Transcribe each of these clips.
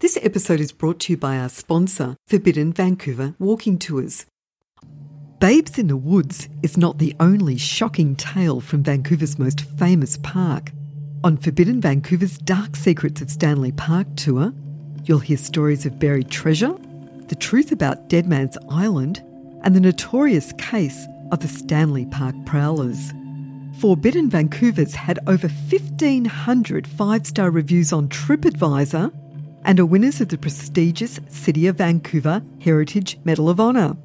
This episode is brought to you by our sponsor, Forbidden Vancouver Walking Tours. Babes in the Woods is not the only shocking tale from Vancouver's most famous park. On Forbidden Vancouver's Dark Secrets of Stanley Park tour, you'll hear stories of buried treasure, the truth about Dead Man's Island, and the notorious case of the Stanley Park Prowlers. Forbidden Vancouver's had over 1,500 five star reviews on TripAdvisor and are winners of the prestigious City of Vancouver Heritage Medal of Honour.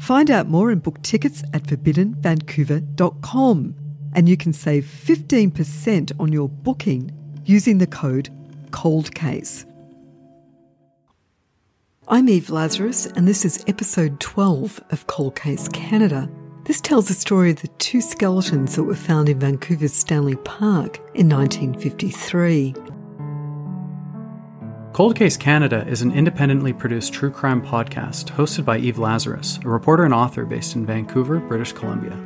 Find out more and book tickets at forbiddenvancouver.com and you can save 15% on your booking using the code COLDCASE. I'm Eve Lazarus, and this is episode 12 of Cold Case Canada. This tells the story of the two skeletons that were found in Vancouver's Stanley Park in 1953. Cold Case Canada is an independently produced true crime podcast hosted by Eve Lazarus, a reporter and author based in Vancouver, British Columbia.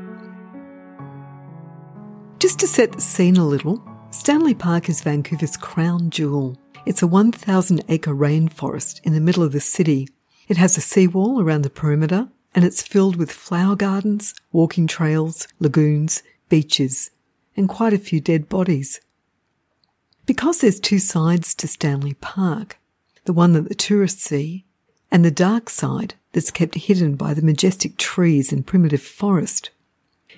Just to set the scene a little, Stanley Park is Vancouver's crown jewel. It's a 1,000 acre rainforest in the middle of the city. It has a seawall around the perimeter, and it's filled with flower gardens, walking trails, lagoons, beaches, and quite a few dead bodies. Because there's two sides to Stanley Park, the one that the tourists see, and the dark side that's kept hidden by the majestic trees and primitive forest.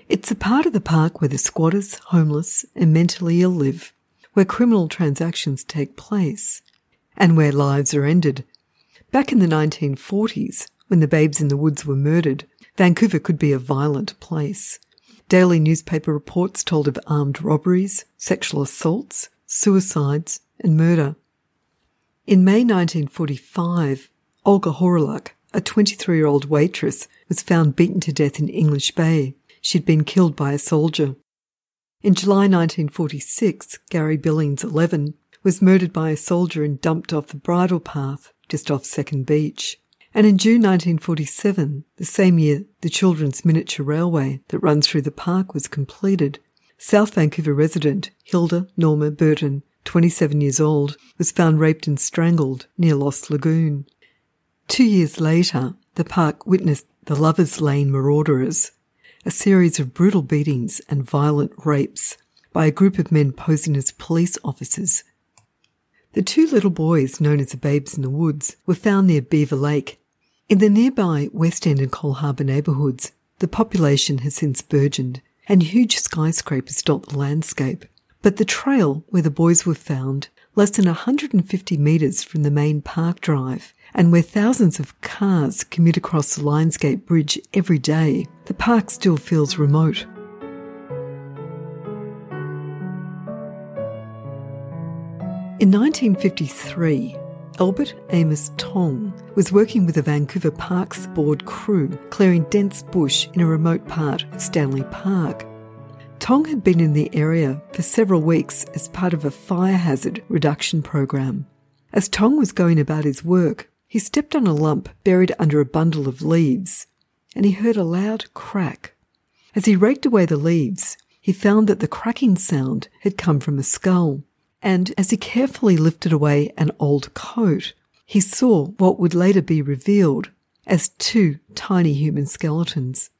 It's a part of the park where the squatters, homeless, and mentally ill live, where criminal transactions take place, and where lives are ended. Back in the 1940s, when the babes in the woods were murdered, Vancouver could be a violent place. Daily newspaper reports told of armed robberies, sexual assaults, suicides, and murder. In May 1945, Olga Horolak, a 23 year old waitress, was found beaten to death in English Bay. She'd been killed by a soldier. In July 1946, Gary Billings, 11, was murdered by a soldier and dumped off the bridle path just off Second Beach. And in June 1947, the same year the Children's Miniature Railway that runs through the park was completed, South Vancouver resident Hilda Norma Burton, 27 years old, was found raped and strangled near Lost Lagoon. Two years later, the park witnessed the Lovers Lane Marauders, a series of brutal beatings and violent rapes by a group of men posing as police officers. The two little boys, known as the Babes in the Woods, were found near Beaver Lake. In the nearby West End and Coal Harbour neighbourhoods, the population has since burgeoned and huge skyscrapers dot the landscape. But the trail where the boys were found, less than 150 metres from the main park drive, and where thousands of cars commute across the Lionsgate Bridge every day, the park still feels remote. In 1953, Albert Amos Tong was working with the Vancouver Parks Board crew clearing dense bush in a remote part of Stanley Park. Tong had been in the area for several weeks as part of a fire hazard reduction program. As Tong was going about his work, he stepped on a lump buried under a bundle of leaves, and he heard a loud crack. As he raked away the leaves, he found that the cracking sound had come from a skull and as he carefully lifted away an old coat, he saw what would later be revealed as two tiny human skeletons.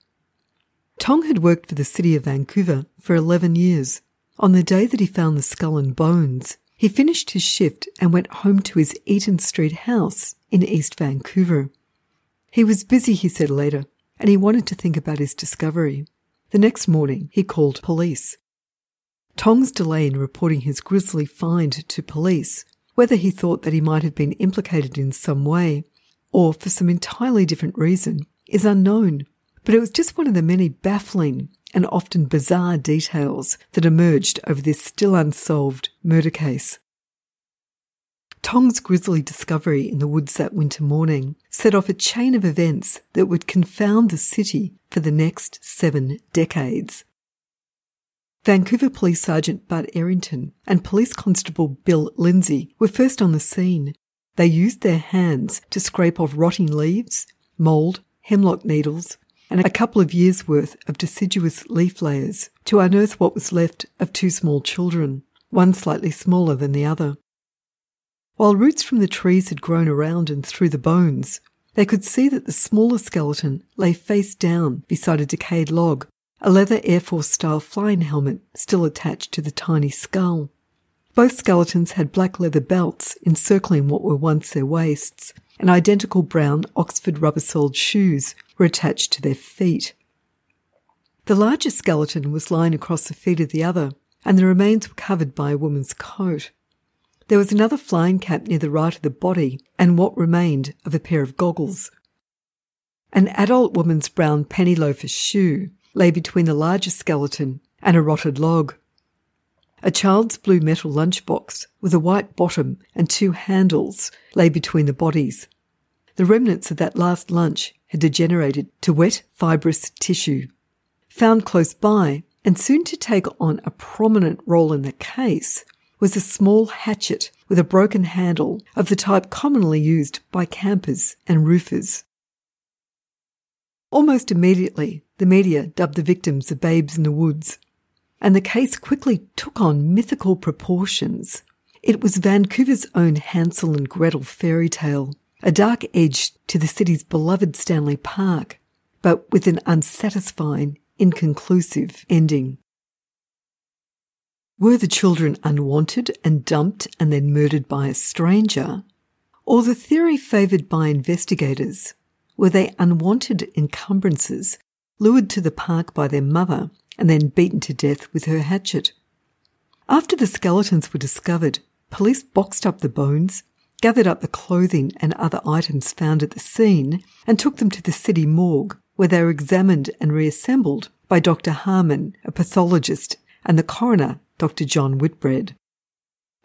Tong had worked for the city of Vancouver for 11 years. On the day that he found the skull and bones, he finished his shift and went home to his Eton Street house in East Vancouver. He was busy, he said later, and he wanted to think about his discovery. The next morning, he called police. Tong's delay in reporting his grisly find to police, whether he thought that he might have been implicated in some way, or for some entirely different reason, is unknown. But it was just one of the many baffling and often bizarre details that emerged over this still unsolved murder case. Tong's grisly discovery in the woods that winter morning set off a chain of events that would confound the city for the next seven decades. Vancouver Police Sergeant Bud Errington and Police Constable Bill Lindsay were first on the scene. They used their hands to scrape off rotting leaves, mould, hemlock needles, and a couple of years' worth of deciduous leaf layers to unearth what was left of two small children, one slightly smaller than the other. While roots from the trees had grown around and through the bones, they could see that the smaller skeleton lay face down beside a decayed log, a leather Air Force style flying helmet still attached to the tiny skull. Both skeletons had black leather belts encircling what were once their waists, and identical brown Oxford rubber soled shoes were attached to their feet. The larger skeleton was lying across the feet of the other, and the remains were covered by a woman's coat. There was another flying cap near the right of the body and what remained of a pair of goggles. An adult woman's brown penny loafer shoe lay between the larger skeleton and a rotted log. A child's blue metal lunchbox with a white bottom and two handles lay between the bodies. The remnants of that last lunch had degenerated to wet, fibrous tissue. Found close by and soon to take on a prominent role in the case was a small hatchet with a broken handle of the type commonly used by campers and roofers. Almost immediately, the media dubbed the victims the Babes in the Woods, and the case quickly took on mythical proportions. It was Vancouver's own Hansel and Gretel fairy tale, a dark edge to the city's beloved Stanley Park, but with an unsatisfying, inconclusive ending. Were the children unwanted and dumped and then murdered by a stranger? Or the theory favoured by investigators? Were they unwanted encumbrances lured to the park by their mother and then beaten to death with her hatchet? After the skeletons were discovered, police boxed up the bones, gathered up the clothing and other items found at the scene, and took them to the city morgue, where they were examined and reassembled by Dr. Harmon, a pathologist, and the coroner, Dr. John Whitbread.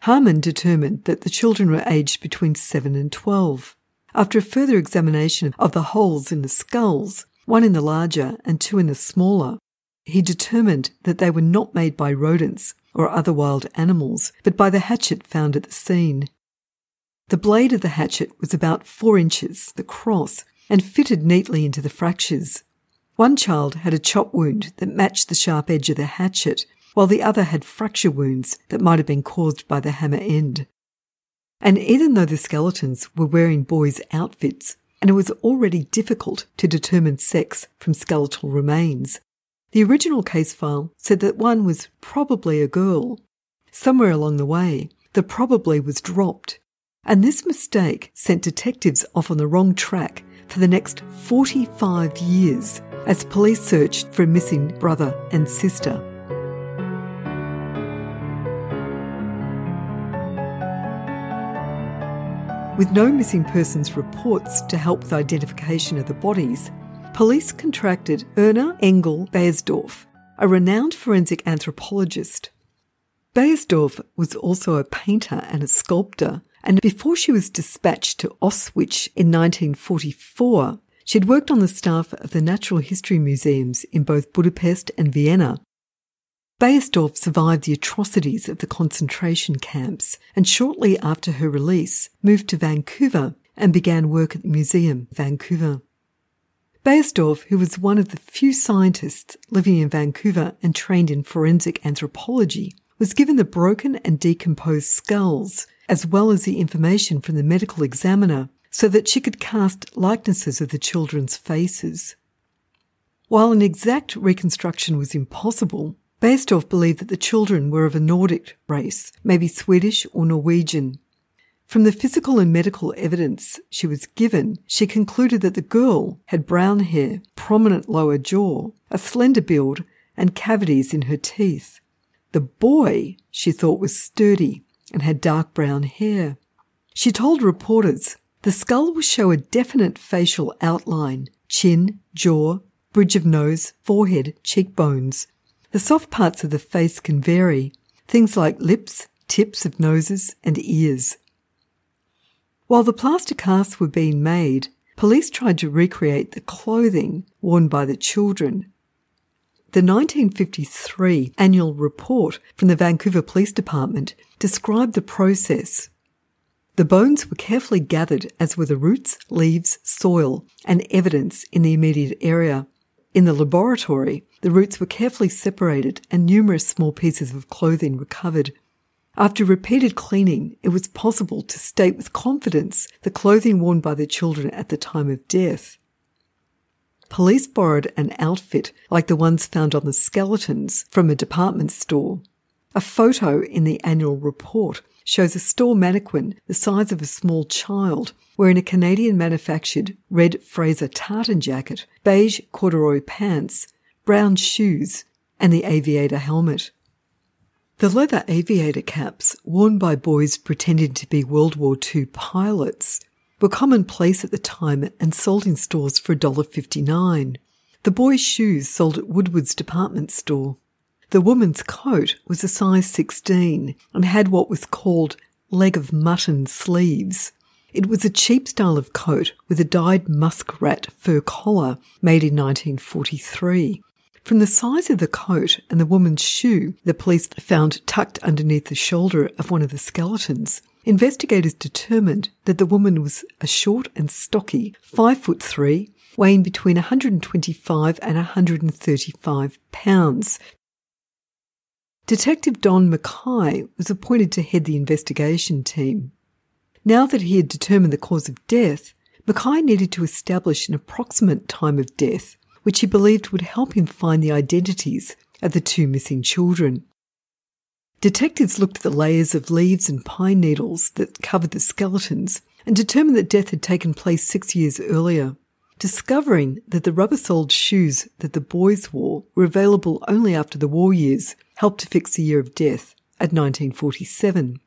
Harmon determined that the children were aged between 7 and 12. After a further examination of the holes in the skulls, one in the larger and two in the smaller, he determined that they were not made by rodents or other wild animals, but by the hatchet found at the scene. The blade of the hatchet was about four inches, the cross, and fitted neatly into the fractures. One child had a chop wound that matched the sharp edge of the hatchet, while the other had fracture wounds that might have been caused by the hammer end. And even though the skeletons were wearing boys' outfits, and it was already difficult to determine sex from skeletal remains, the original case file said that one was probably a girl. Somewhere along the way, the probably was dropped, and this mistake sent detectives off on the wrong track for the next 45 years as police searched for a missing brother and sister. With no missing persons reports to help with identification of the bodies, police contracted Erna Engel Baiersdorf, a renowned forensic anthropologist. Baiersdorf was also a painter and a sculptor, and before she was dispatched to Auschwitz in 1944, she'd worked on the staff of the Natural History Museums in both Budapest and Vienna Baiersdorf survived the atrocities of the concentration camps and shortly after her release moved to Vancouver and began work at the Museum Vancouver. Baiersdorf, who was one of the few scientists living in Vancouver and trained in forensic anthropology, was given the broken and decomposed skulls as well as the information from the medical examiner so that she could cast likenesses of the children's faces. While an exact reconstruction was impossible, Baiersdorf believed that the children were of a Nordic race, maybe Swedish or Norwegian. From the physical and medical evidence she was given, she concluded that the girl had brown hair, prominent lower jaw, a slender build, and cavities in her teeth. The boy, she thought, was sturdy and had dark brown hair. She told reporters the skull will show a definite facial outline chin, jaw, bridge of nose, forehead, cheekbones. The soft parts of the face can vary, things like lips, tips of noses, and ears. While the plaster casts were being made, police tried to recreate the clothing worn by the children. The 1953 annual report from the Vancouver Police Department described the process. The bones were carefully gathered, as were the roots, leaves, soil, and evidence in the immediate area. In the laboratory, the roots were carefully separated and numerous small pieces of clothing recovered. After repeated cleaning, it was possible to state with confidence the clothing worn by the children at the time of death. Police borrowed an outfit like the ones found on the skeletons from a department store. A photo in the annual report shows a store mannequin the size of a small child wearing a Canadian manufactured red Fraser tartan jacket, beige corduroy pants, brown shoes, and the aviator helmet. The leather aviator caps worn by boys pretending to be World War II pilots were commonplace at the time and sold in stores for $1.59. The boys' shoes sold at Woodward's department store. The woman's coat was a size 16 and had what was called leg of mutton sleeves. It was a cheap style of coat with a dyed muskrat fur collar made in 1943. From the size of the coat and the woman's shoe the police found tucked underneath the shoulder of one of the skeletons, investigators determined that the woman was a short and stocky, five foot three, weighing between 125 and 135 pounds. Detective Don Mackay was appointed to head the investigation team. Now that he had determined the cause of death, Mackay needed to establish an approximate time of death which he believed would help him find the identities of the two missing children. Detectives looked at the layers of leaves and pine needles that covered the skeletons and determined that death had taken place six years earlier. Discovering that the rubber soled shoes that the boys wore were available only after the war years helped to fix the year of death at 1947.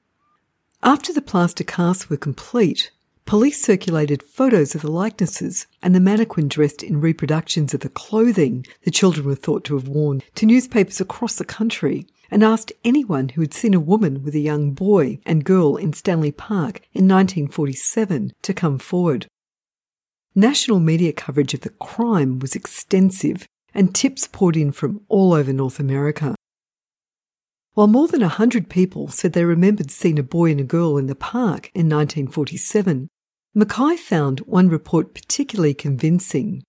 After the plaster casts were complete, Police circulated photos of the likenesses and the mannequin dressed in reproductions of the clothing the children were thought to have worn to newspapers across the country and asked anyone who had seen a woman with a young boy and girl in Stanley Park in 1947 to come forward. National media coverage of the crime was extensive and tips poured in from all over North America. While more than a hundred people said they remembered seeing a boy and a girl in the park in 1947, Mackay found one report particularly convincing.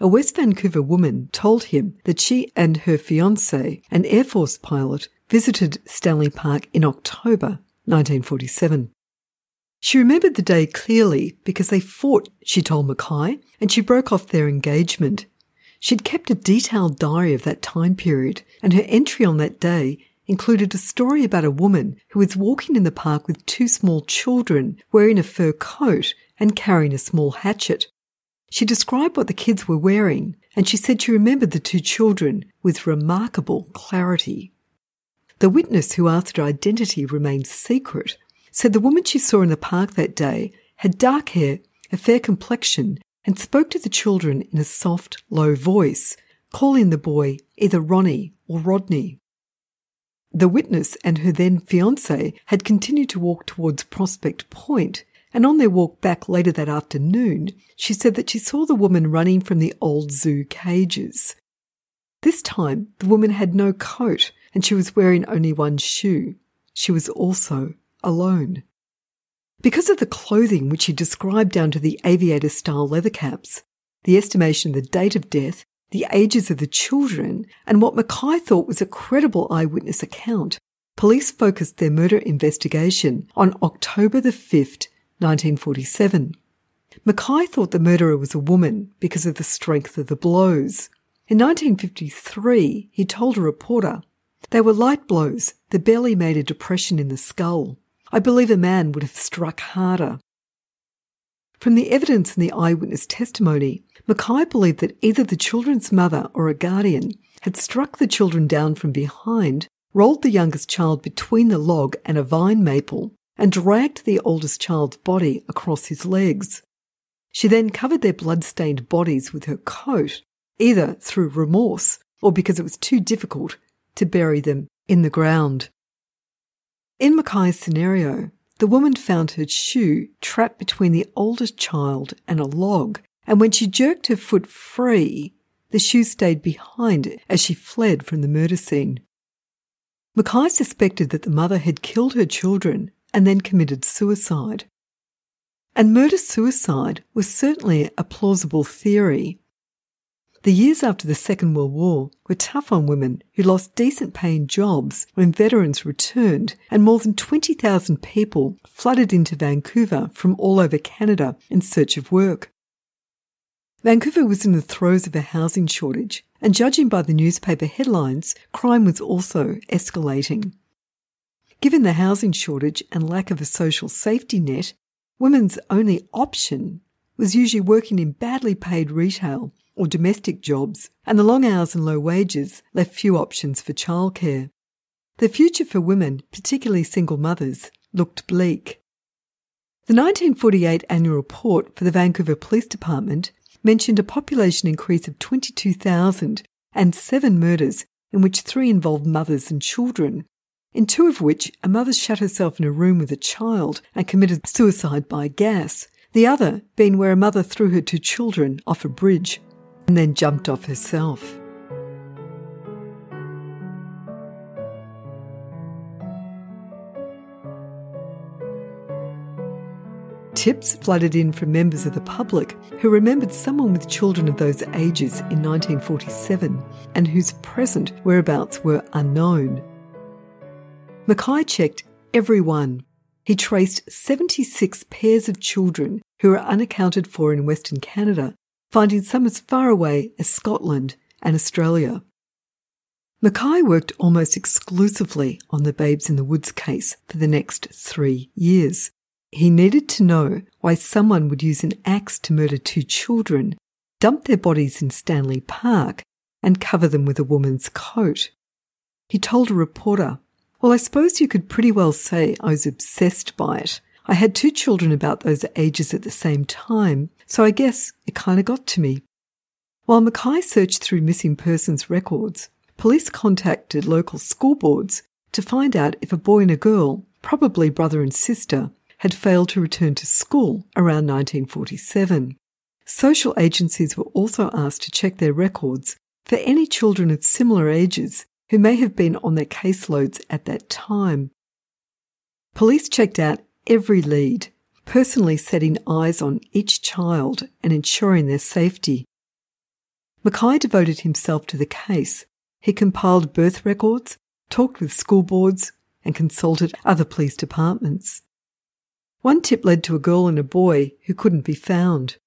A West Vancouver woman told him that she and her fiance, an Air Force pilot, visited Stanley Park in October 1947. She remembered the day clearly because they fought, she told Mackay, and she broke off their engagement. She'd kept a detailed diary of that time period, and her entry on that day included a story about a woman who was walking in the park with two small children wearing a fur coat and carrying a small hatchet. She described what the kids were wearing, and she said she remembered the two children with remarkable clarity. The witness who asked her identity remained secret said the woman she saw in the park that day had dark hair, a fair complexion, and spoke to the children in a soft, low voice, calling the boy either Ronnie or Rodney. The witness and her then fiance had continued to walk towards Prospect Point, and on their walk back later that afternoon, she said that she saw the woman running from the old zoo cages. This time, the woman had no coat and she was wearing only one shoe. She was also alone. Because of the clothing which she described down to the aviator style leather caps, the estimation of the date of death, the ages of the children, and what Mackay thought was a credible eyewitness account, police focused their murder investigation on October the 5th, 1947. Mackay thought the murderer was a woman because of the strength of the blows. In 1953, he told a reporter, They were light blows that barely made a depression in the skull. I believe a man would have struck harder. From the evidence and the eyewitness testimony, Mackay believed that either the children's mother or a guardian had struck the children down from behind, rolled the youngest child between the log and a vine maple, and dragged the oldest child's body across his legs. She then covered their blood-stained bodies with her coat, either through remorse or because it was too difficult to bury them in the ground. In Mackay's scenario, the woman found her shoe trapped between the oldest child and a log, and when she jerked her foot free, the shoe stayed behind as she fled from the murder scene. Mackay suspected that the mother had killed her children and then committed suicide. And murder suicide was certainly a plausible theory. The years after the Second World War were tough on women who lost decent paying jobs when veterans returned, and more than 20,000 people flooded into Vancouver from all over Canada in search of work. Vancouver was in the throes of a housing shortage, and judging by the newspaper headlines, crime was also escalating. Given the housing shortage and lack of a social safety net, women's only option was usually working in badly paid retail or domestic jobs, and the long hours and low wages left few options for childcare. The future for women, particularly single mothers, looked bleak. The 1948 annual report for the Vancouver Police Department mentioned a population increase of 22,000 and seven murders in which three involved mothers and children, in two of which a mother shut herself in a room with a child and committed suicide by gas, the other being where a mother threw her two children off a bridge and then jumped off herself. Tips flooded in from members of the public who remembered someone with children of those ages in 1947 and whose present whereabouts were unknown. Mackay checked everyone. He traced 76 pairs of children who were unaccounted for in Western Canada finding some as far away as Scotland and Australia. Mackay worked almost exclusively on the Babes in the Woods case for the next three years. He needed to know why someone would use an axe to murder two children, dump their bodies in Stanley Park, and cover them with a woman's coat. He told a reporter, Well, I suppose you could pretty well say I was obsessed by it. I had two children about those ages at the same time, so I guess it kind of got to me. While Mackay searched through missing persons records, police contacted local school boards to find out if a boy and a girl, probably brother and sister, had failed to return to school around 1947. Social agencies were also asked to check their records for any children of similar ages who may have been on their caseloads at that time. Police checked out every lead personally setting eyes on each child and ensuring their safety. Mackay devoted himself to the case. He compiled birth records, talked with school boards, and consulted other police departments. One tip led to a girl and a boy who couldn't be found.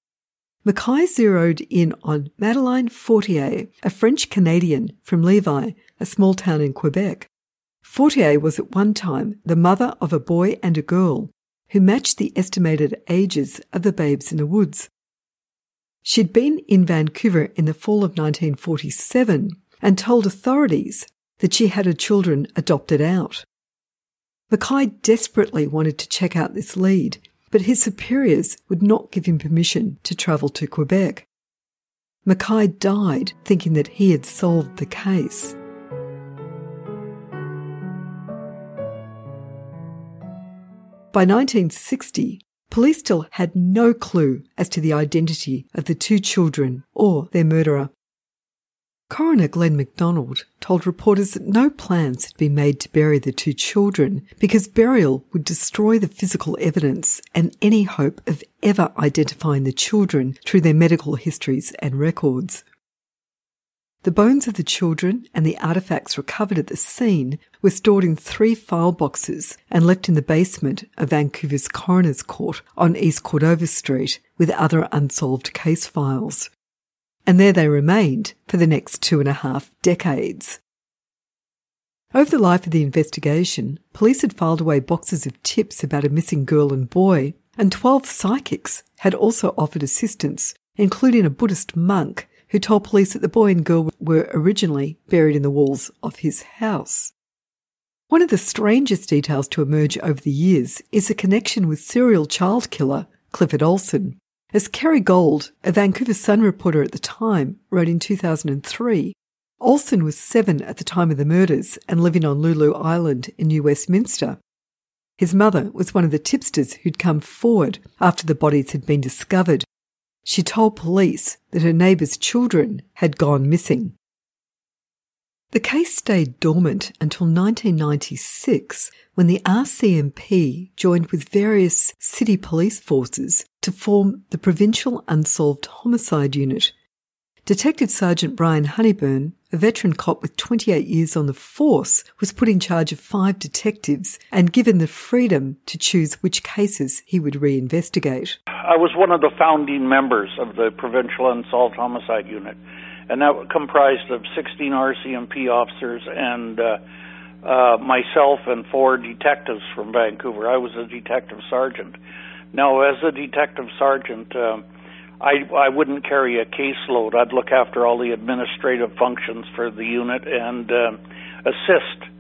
Mackay zeroed in on Madeleine Fortier, a French Canadian from Lévis, a small town in Quebec. Fortier was at one time the mother of a boy and a girl who matched the estimated ages of the babes in the woods. She'd been in Vancouver in the fall of 1947 and told authorities that she had her children adopted out. Mackay desperately wanted to check out this lead, but his superiors would not give him permission to travel to Quebec. Mackay died thinking that he had solved the case. By 1960, police still had no clue as to the identity of the two children or their murderer. Coroner Glenn MacDonald told reporters that no plans had been made to bury the two children because burial would destroy the physical evidence and any hope of ever identifying the children through their medical histories and records. The bones of the children and the artifacts recovered at the scene were stored in three file boxes and left in the basement of Vancouver's Coroner's Court on East Cordova Street with other unsolved case files. And there they remained for the next two and a half decades. Over the life of the investigation, police had filed away boxes of tips about a missing girl and boy, and 12 psychics had also offered assistance, including a Buddhist monk who told police that the boy and girl were originally buried in the walls of his house. One of the strangest details to emerge over the years is a connection with serial child killer Clifford Olson. As Kerry Gold, a Vancouver Sun reporter at the time, wrote in 2003, Olson was seven at the time of the murders and living on Lulu Island in New Westminster. His mother was one of the tipsters who'd come forward after the bodies had been discovered she told police that her neighbour's children had gone missing. The case stayed dormant until 1996 when the RCMP joined with various city police forces to form the Provincial Unsolved Homicide Unit. Detective Sergeant Brian Honeybourn, a veteran cop with 28 years on the force, was put in charge of five detectives and given the freedom to choose which cases he would reinvestigate. I was one of the founding members of the Provincial Unsolved Homicide Unit, and that comprised of 16 RCMP officers and uh, uh, myself and four detectives from Vancouver. I was a detective sergeant. Now, as a detective sergeant, uh, I, I wouldn't carry a caseload. I'd look after all the administrative functions for the unit and uh, assist.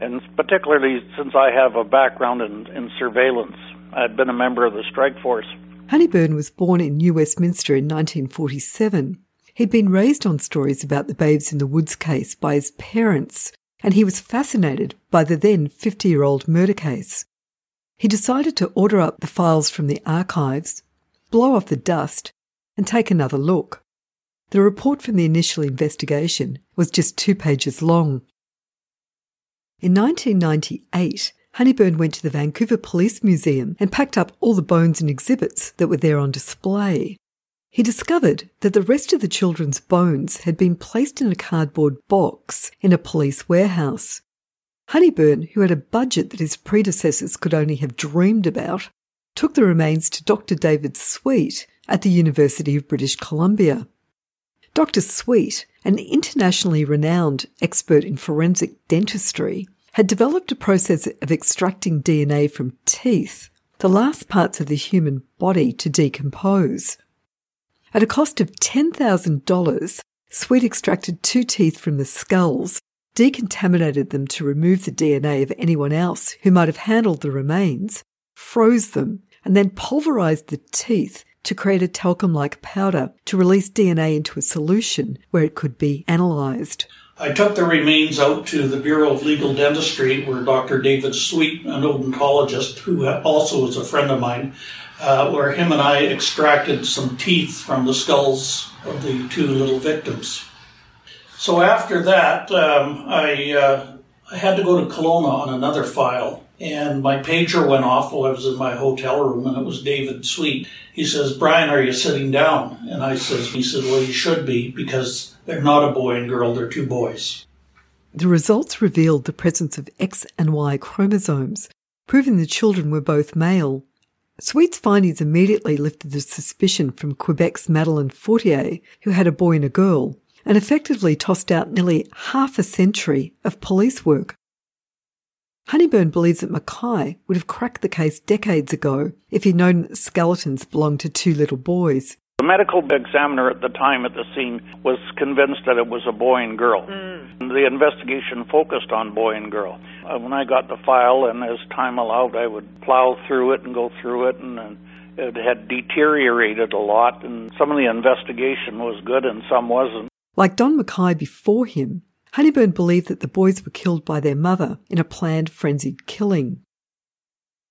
And particularly since I have a background in, in surveillance, I'd been a member of the strike force. Honeybourn was born in New Westminster in 1947. He'd been raised on stories about the Babes in the Woods case by his parents, and he was fascinated by the then 50 year old murder case. He decided to order up the files from the archives blow off the dust, and take another look. The report from the initial investigation was just two pages long. In 1998, Honeybourn went to the Vancouver Police Museum and packed up all the bones and exhibits that were there on display. He discovered that the rest of the children's bones had been placed in a cardboard box in a police warehouse. Honeybourn, who had a budget that his predecessors could only have dreamed about, took the remains to Dr. David Sweet at the University of British Columbia. Dr. Sweet, an internationally renowned expert in forensic dentistry, had developed a process of extracting DNA from teeth, the last parts of the human body to decompose. At a cost of $10,000, Sweet extracted two teeth from the skulls, decontaminated them to remove the DNA of anyone else who might have handled the remains, froze them, and then pulverized the teeth to create a talcum like powder to release DNA into a solution where it could be analyzed. I took the remains out to the Bureau of Legal Dentistry, where Dr. David Sweet, an odontologist who also is a friend of mine, uh, where him and I extracted some teeth from the skulls of the two little victims. So after that, um, I, uh, I had to go to Kelowna on another file and my pager went off while I was in my hotel room, and it was David Sweet. He says, Brian, are you sitting down? And I says, he said, well, you should be because they're not a boy and girl, they're two boys. The results revealed the presence of X and Y chromosomes, proving the children were both male. Sweet's findings immediately lifted the suspicion from Quebec's Madeleine Fortier, who had a boy and a girl, and effectively tossed out nearly half a century of police work. Honeybourn believes that Mackay would have cracked the case decades ago if he'd known that skeletons belonged to two little boys. The medical examiner at the time at the scene was convinced that it was a boy and girl. Mm. The investigation focused on boy and girl. Uh, when I got the file, and as time allowed, I would plow through it and go through it, and, and it had deteriorated a lot, and some of the investigation was good and some wasn't. Like Don Mackay before him, Honeybourn believed that the boys were killed by their mother in a planned frenzied killing.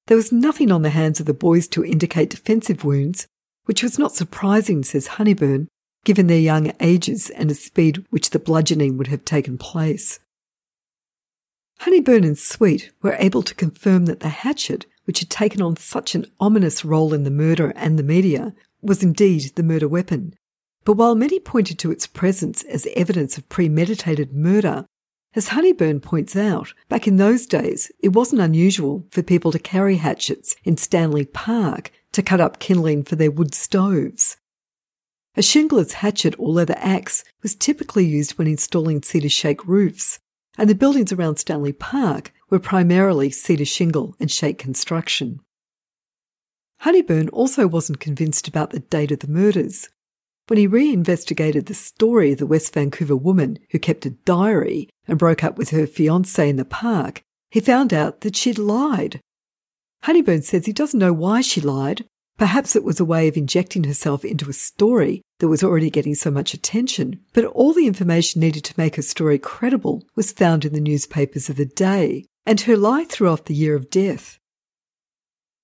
There was nothing on the hands of the boys to indicate defensive wounds, which was not surprising, says Honeybourn, given their young ages and the speed which the bludgeoning would have taken place. Honeybourn and Sweet were able to confirm that the hatchet, which had taken on such an ominous role in the murder and the media, was indeed the murder weapon, but while many pointed to its presence as evidence of premeditated murder, as Honeybourn points out, back in those days, it wasn't unusual for people to carry hatchets in Stanley Park to cut up kindling for their wood stoves. A shingler's hatchet or leather axe was typically used when installing cedar shake roofs, and the buildings around Stanley Park were primarily cedar shingle and shake construction. Honeybourn also wasn't convinced about the date of the murders. When he reinvestigated the story of the West Vancouver woman who kept a diary and broke up with her fiance in the park, he found out that she'd lied. Honeybourn says he doesn't know why she lied. Perhaps it was a way of injecting herself into a story that was already getting so much attention, but all the information needed to make her story credible was found in the newspapers of the day, and her lie threw off the year of death.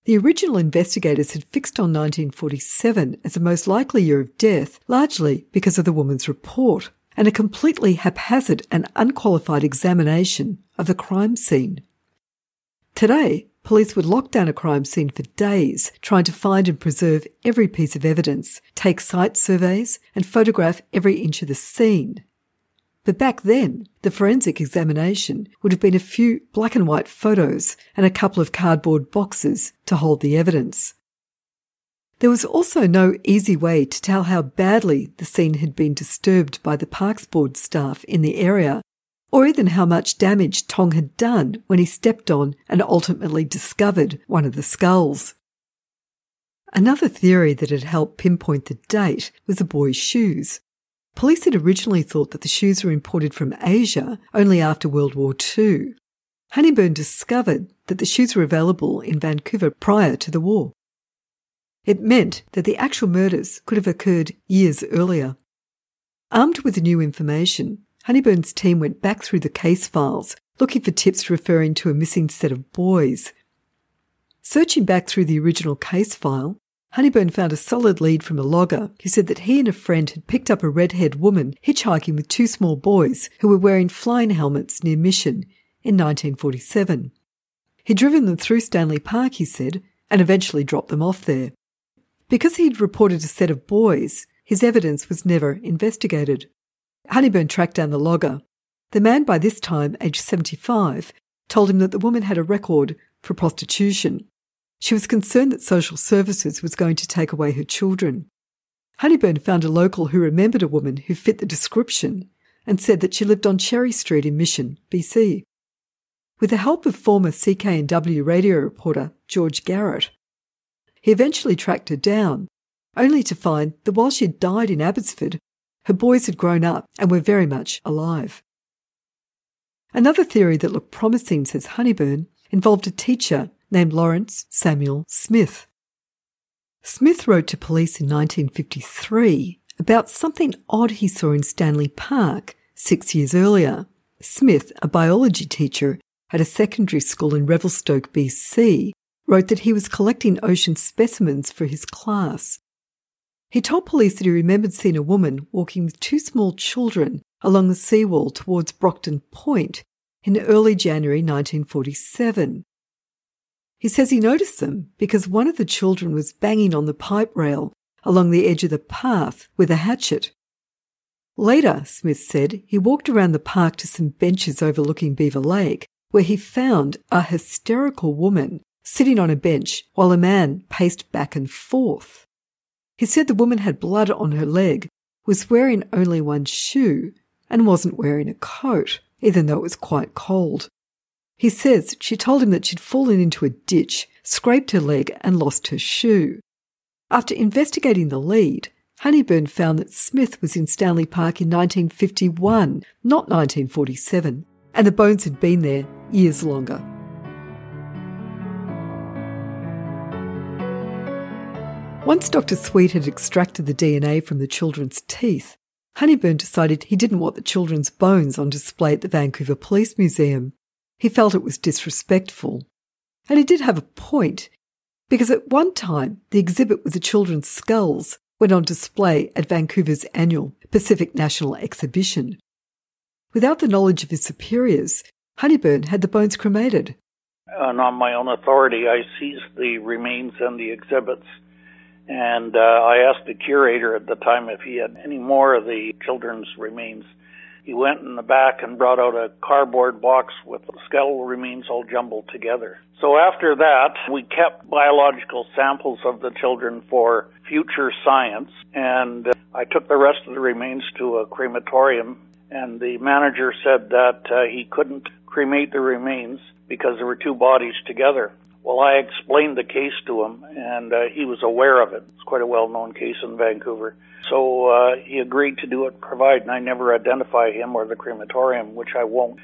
The original investigators had fixed on 1947 as the most likely year of death, largely because of the woman's report and a completely haphazard and unqualified examination of the crime scene. Today, police would lock down a crime scene for days, trying to find and preserve every piece of evidence, take site surveys, and photograph every inch of the scene. But back then, the forensic examination would have been a few black and white photos and a couple of cardboard boxes to hold the evidence. There was also no easy way to tell how badly the scene had been disturbed by the Parks Board staff in the area, or even how much damage Tong had done when he stepped on and ultimately discovered one of the skulls. Another theory that had helped pinpoint the date was the boy's shoes. Police had originally thought that the shoes were imported from Asia only after World War II. Honeybourn discovered that the shoes were available in Vancouver prior to the war. It meant that the actual murders could have occurred years earlier. Armed with the new information, Honeybourn's team went back through the case files, looking for tips referring to a missing set of boys. Searching back through the original case file, Honeybourn found a solid lead from a logger who said that he and a friend had picked up a red-haired woman hitchhiking with two small boys who were wearing flying helmets near Mission in 1947. He'd driven them through Stanley Park, he said, and eventually dropped them off there. Because he'd reported a set of boys, his evidence was never investigated. Honeybourn tracked down the logger. The man, by this time aged 75, told him that the woman had a record for prostitution she was concerned that social services was going to take away her children. Honeybourn found a local who remembered a woman who fit the description and said that she lived on Cherry Street in Mission, BC. With the help of former CKNW radio reporter George Garrett, he eventually tracked her down, only to find that while she had died in Abbotsford, her boys had grown up and were very much alive. Another theory that looked promising, says Honeybourn, involved a teacher named Lawrence Samuel Smith. Smith wrote to police in 1953 about something odd he saw in Stanley Park six years earlier. Smith, a biology teacher at a secondary school in Revelstoke, BC, wrote that he was collecting ocean specimens for his class. He told police that he remembered seeing a woman walking with two small children along the seawall towards Brockton Point in early January 1947. He says he noticed them because one of the children was banging on the pipe rail along the edge of the path with a hatchet. Later, Smith said, he walked around the park to some benches overlooking Beaver Lake, where he found a hysterical woman sitting on a bench while a man paced back and forth. He said the woman had blood on her leg, was wearing only one shoe, and wasn't wearing a coat, even though it was quite cold. He says she told him that she'd fallen into a ditch, scraped her leg, and lost her shoe. After investigating the lead, Honeybourn found that Smith was in Stanley Park in 1951, not 1947, and the bones had been there years longer. Once Dr. Sweet had extracted the DNA from the children's teeth, Honeybourn decided he didn't want the children's bones on display at the Vancouver Police Museum. He felt it was disrespectful. And he did have a point, because at one time the exhibit with the children's skulls went on display at Vancouver's annual Pacific National Exhibition. Without the knowledge of his superiors, Honeybourn had the bones cremated. And on my own authority, I seized the remains and the exhibits. And uh, I asked the curator at the time if he had any more of the children's remains. He went in the back and brought out a cardboard box with the skeletal remains all jumbled together. So after that, we kept biological samples of the children for future science, and uh, I took the rest of the remains to a crematorium, and the manager said that uh, he couldn't cremate the remains because there were two bodies together. Well, I explained the case to him, and uh, he was aware of it. It's quite a well-known case in Vancouver. So uh, he agreed to do it, provided I never identify him or the crematorium, which I won't.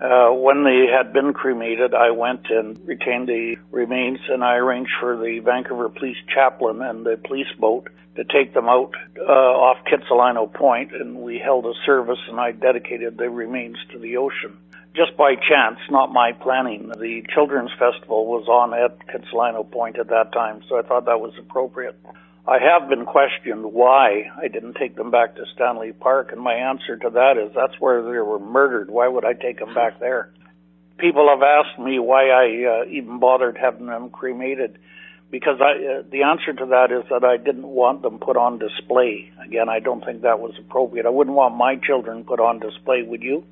Uh, when they had been cremated, I went and retained the remains, and I arranged for the Vancouver Police chaplain and the police boat to take them out uh, off Kitsilano Point, and we held a service, and I dedicated the remains to the ocean. Just by chance, not my planning, the Children's Festival was on at Kitsilano Point at that time, so I thought that was appropriate. I have been questioned why I didn't take them back to Stanley Park, and my answer to that is that's where they were murdered. Why would I take them back there? people have asked me why I uh, even bothered having them cremated because I, uh, the answer to that is that I didn't want them put on display. Again, I don't think that was appropriate. I wouldn't want my children put on display, would you?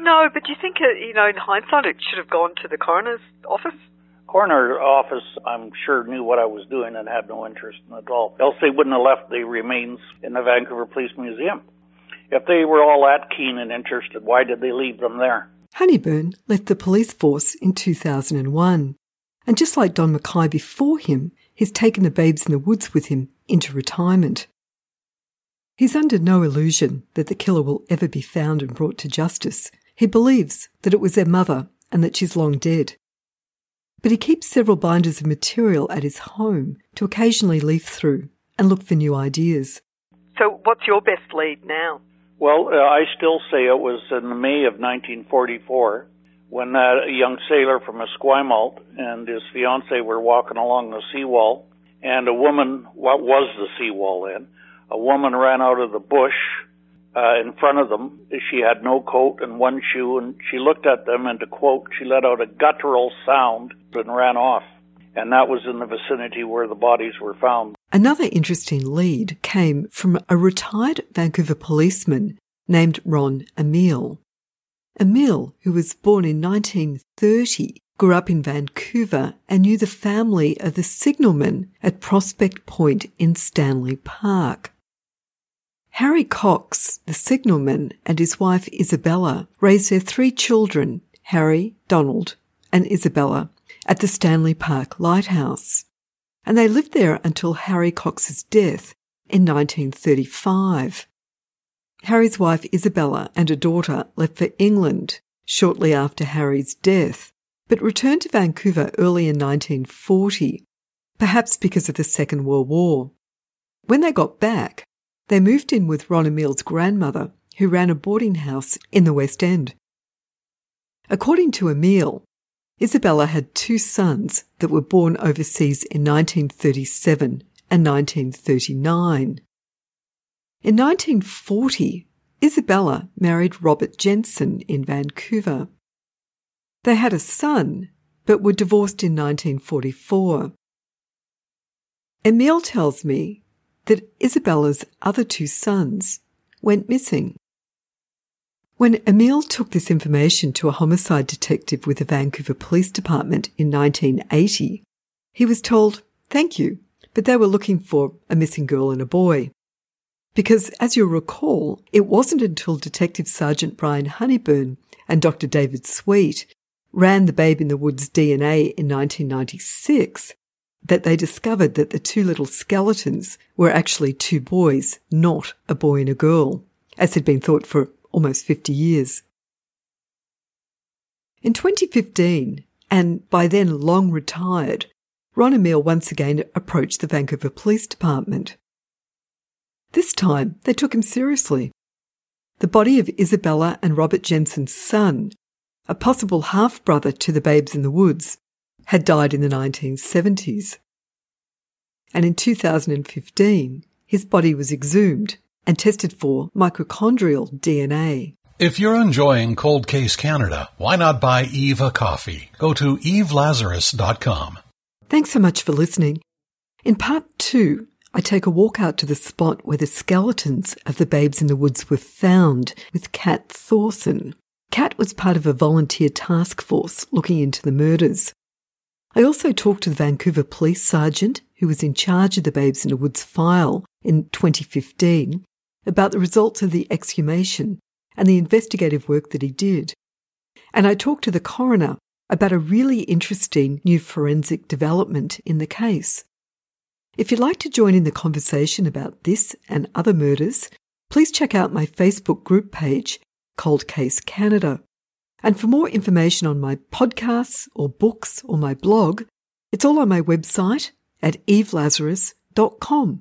No, but do you think, uh, you know, in hindsight, it should have gone to the coroner's office? Coroner's office, I'm sure, knew what I was doing and had no interest in it at all. Else they wouldn't have left the remains in the Vancouver Police Museum. If they were all that keen and interested, why did they leave them there? Honeybourn left the police force in 2001. And just like Don Mackay before him, he's taken the babes in the woods with him into retirement. He's under no illusion that the killer will ever be found and brought to justice. He believes that it was their mother and that she's long dead but he keeps several binders of material at his home to occasionally leaf through and look for new ideas. So, what's your best lead now? Well, uh, I still say it was in May of 1944 when a young sailor from Esquimalt and his fiancee were walking along the seawall, and a woman, what was the seawall then, a woman ran out of the bush uh, in front of them. She had no coat and one shoe, and she looked at them, and to quote, she let out a guttural sound and ran off. And that was in the vicinity where the bodies were found. Another interesting lead came from a retired Vancouver policeman named Ron Emile. Emile, who was born in 1930, grew up in Vancouver and knew the family of the signalman at Prospect Point in Stanley Park. Harry Cox, the signalman, and his wife Isabella raised their three children, Harry, Donald, and Isabella, at the Stanley Park Lighthouse. And they lived there until Harry Cox's death in 1935. Harry's wife Isabella and a daughter left for England shortly after Harry's death, but returned to Vancouver early in 1940, perhaps because of the Second World War. When they got back, they moved in with Ron Emile's grandmother, who ran a boarding house in the West End. According to Emile, Isabella had two sons that were born overseas in 1937 and 1939. In 1940, Isabella married Robert Jensen in Vancouver. They had a son, but were divorced in 1944. Emile tells me that Isabella's other two sons went missing. When Emile took this information to a homicide detective with the Vancouver Police Department in 1980, he was told, thank you, but they were looking for a missing girl and a boy. Because, as you'll recall, it wasn't until Detective Sergeant Brian Honeybourn and Dr. David Sweet ran the Babe in the Woods DNA in 1996 that they discovered that the two little skeletons were actually two boys, not a boy and a girl, as had been thought for almost 50 years. In 2015, and by then long retired, Ron Emile once again approached the Vancouver Police Department. This time, they took him seriously. The body of Isabella and Robert Jensen's son, a possible half brother to the babes in the woods, had died in the 1970s. And in 2015, his body was exhumed and tested for mitochondrial DNA. If you're enjoying Cold Case Canada, why not buy Eve a coffee? Go to evelazarus.com. Thanks so much for listening. In part two, I take a walk out to the spot where the skeletons of the babes in the woods were found with Kat Thorson. Kat was part of a volunteer task force looking into the murders. I also talked to the Vancouver police sergeant who was in charge of the Babes in the Woods file in 2015 about the results of the exhumation and the investigative work that he did. And I talked to the coroner about a really interesting new forensic development in the case. If you'd like to join in the conversation about this and other murders, please check out my Facebook group page, Cold Case Canada. And for more information on my podcasts or books or my blog, it's all on my website at evelazarus.com.